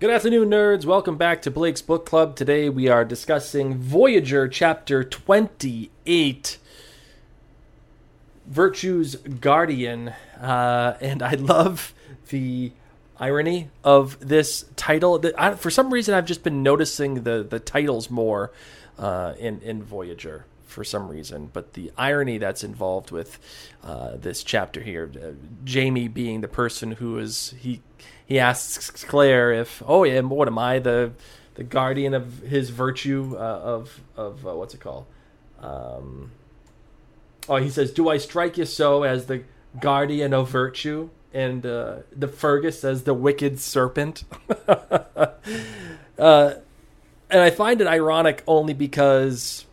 Good afternoon, nerds. Welcome back to Blake's Book Club. Today we are discussing Voyager Chapter 28 Virtue's Guardian. Uh, and I love the irony of this title. I, for some reason, I've just been noticing the, the titles more uh, in, in Voyager for some reason. But the irony that's involved with uh, this chapter here, uh, Jamie being the person who is he he asks Claire if oh yeah what am I the the guardian of his virtue uh, of of uh, what's it called um, oh he says do I strike you so as the guardian of virtue and uh, the Fergus says the wicked serpent uh, and I find it ironic only because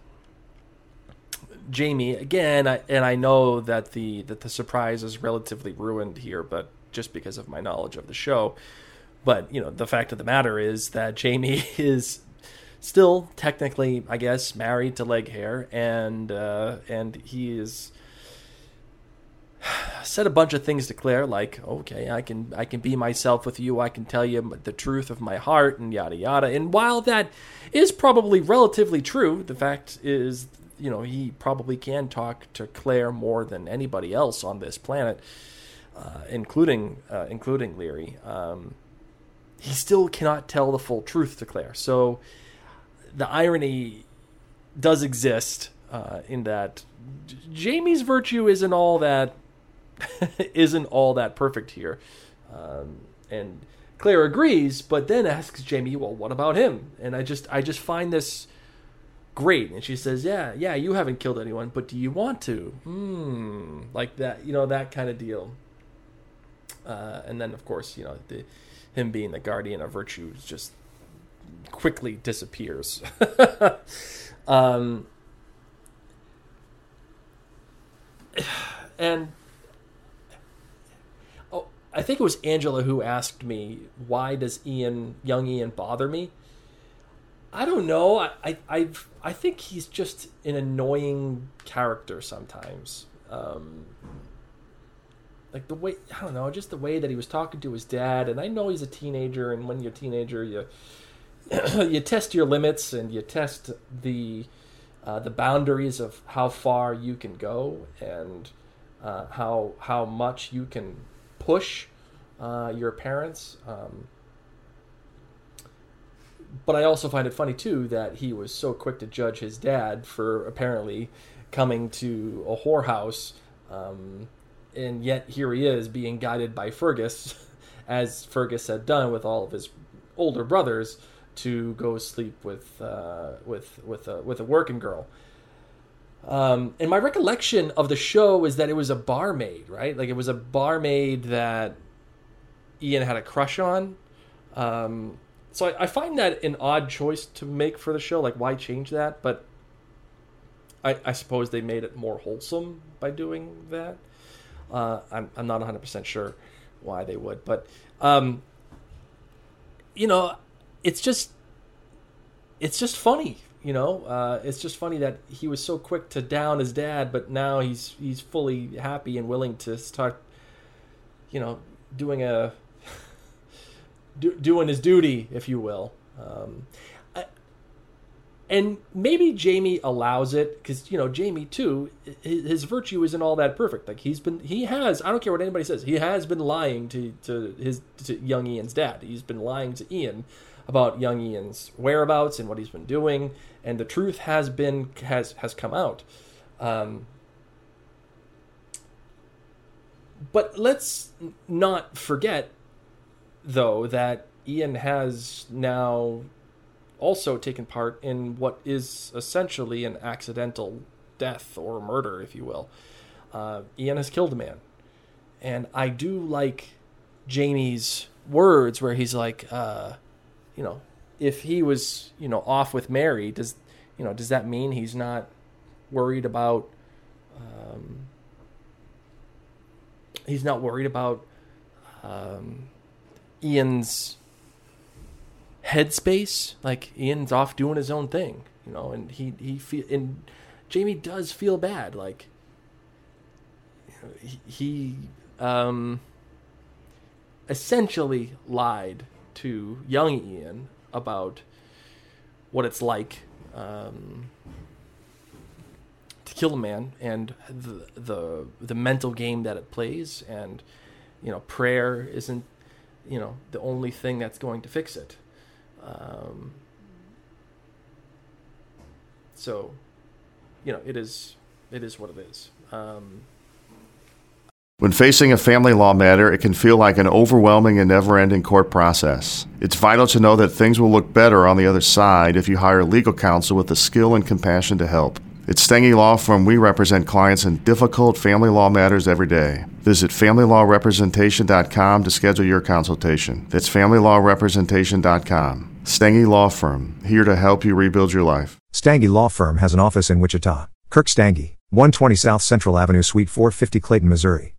Jamie again, I, and I know that the that the surprise is relatively ruined here, but just because of my knowledge of the show. But you know, the fact of the matter is that Jamie is still technically, I guess, married to Leg Hair, and uh, and he is said a bunch of things to Claire, like, "Okay, I can I can be myself with you. I can tell you the truth of my heart, and yada yada." And while that is probably relatively true, the fact is, you know, he probably can talk to Claire more than anybody else on this planet, uh, including uh, including Laoghaire. Um, he still cannot tell the full truth to Claire. So the irony does exist uh, in that Jamie's virtue isn't all that isn't all that perfect here, um, and Claire agrees, but then asks Jamie, "Well, what about him?" And I just I just find this great. And she says, "Yeah, yeah, you haven't killed anyone, but do you want to?" Hmm, like that, you know, that kind of deal. Uh, and then, of course, you know, the, him being the guardian of virtue just quickly disappears. um, and oh, I think it was Angela who asked me, "Why does Ian, young Ian, bother me?" I don't know. I I I've, I think he's just an annoying character sometimes. Um, like the way I don't know, just the way that he was talking to his dad. And I know he's a teenager, and when you're a teenager, you you test your limits and you test the uh, the boundaries of how far you can go and uh, how how much you can push uh, your parents. Um, but I also find it funny too that he was so quick to judge his dad for apparently coming to a whorehouse, um, and yet here he is being guided by Fergus, as Fergus had done with all of his older brothers, to go sleep with uh, with with a with a working girl. Um, and my recollection of the show is that it was a barmaid, right? Like it was a barmaid that Ian had a crush on. Um, so I, I, find that an odd choice to make for the show. Like, why change that? But I, I suppose they made it more wholesome by doing that. Uh, I'm, I'm not 100% sure why they would. But, um, you know, it's just it's just funny you know uh, it's just funny that he was so quick to down his dad but now he's he's fully happy and willing to start you know doing a do, doing his duty if you will. Um, and maybe Jamie allows it because you know Jamie too his, his, virtue isn't all that perfect. Like he's been he has I don't care what anybody says he has been lying to to his to young Ian's dad. He's been lying to Ian about young Ian's whereabouts and what he's been doing, and the truth has been has has come out. Um, but let's not forget, though, that Ian has now also taken part in what is essentially an accidental death or murder, if you will. Uh, Ian has killed a man, and I do like Jamie's words where he's like. Uh, you know, if he was, you know, off with Mary, does, you know, does that mean he's not worried about, um, he's not worried about um, Ian's headspace? Like Ian's off doing his own thing, you know, and he he feel and Jamie does feel bad, like he, he um, essentially lied to young Ian about what it's like um, to kill a man and the, the the mental game that it plays, and you know, prayer isn't you know the only thing that's going to fix it. Um, so, you know, it is it is what it is. Um, when facing a family law matter, it can feel like an overwhelming and never ending court process. It's vital to know that things will look better on the other side if you hire legal counsel with the skill and compassion to help. At Stange Law Firm, we represent clients in difficult family law matters every day. Visit FamilyLawRepresentation.com to schedule your consultation. That's FamilyLawRepresentation.com. Stange Law Firm, here to help you rebuild your life. Stange Law Firm has an office in Wichita. Kirk Stange, 120 South Central Avenue, Suite 450, Clayton, Missouri.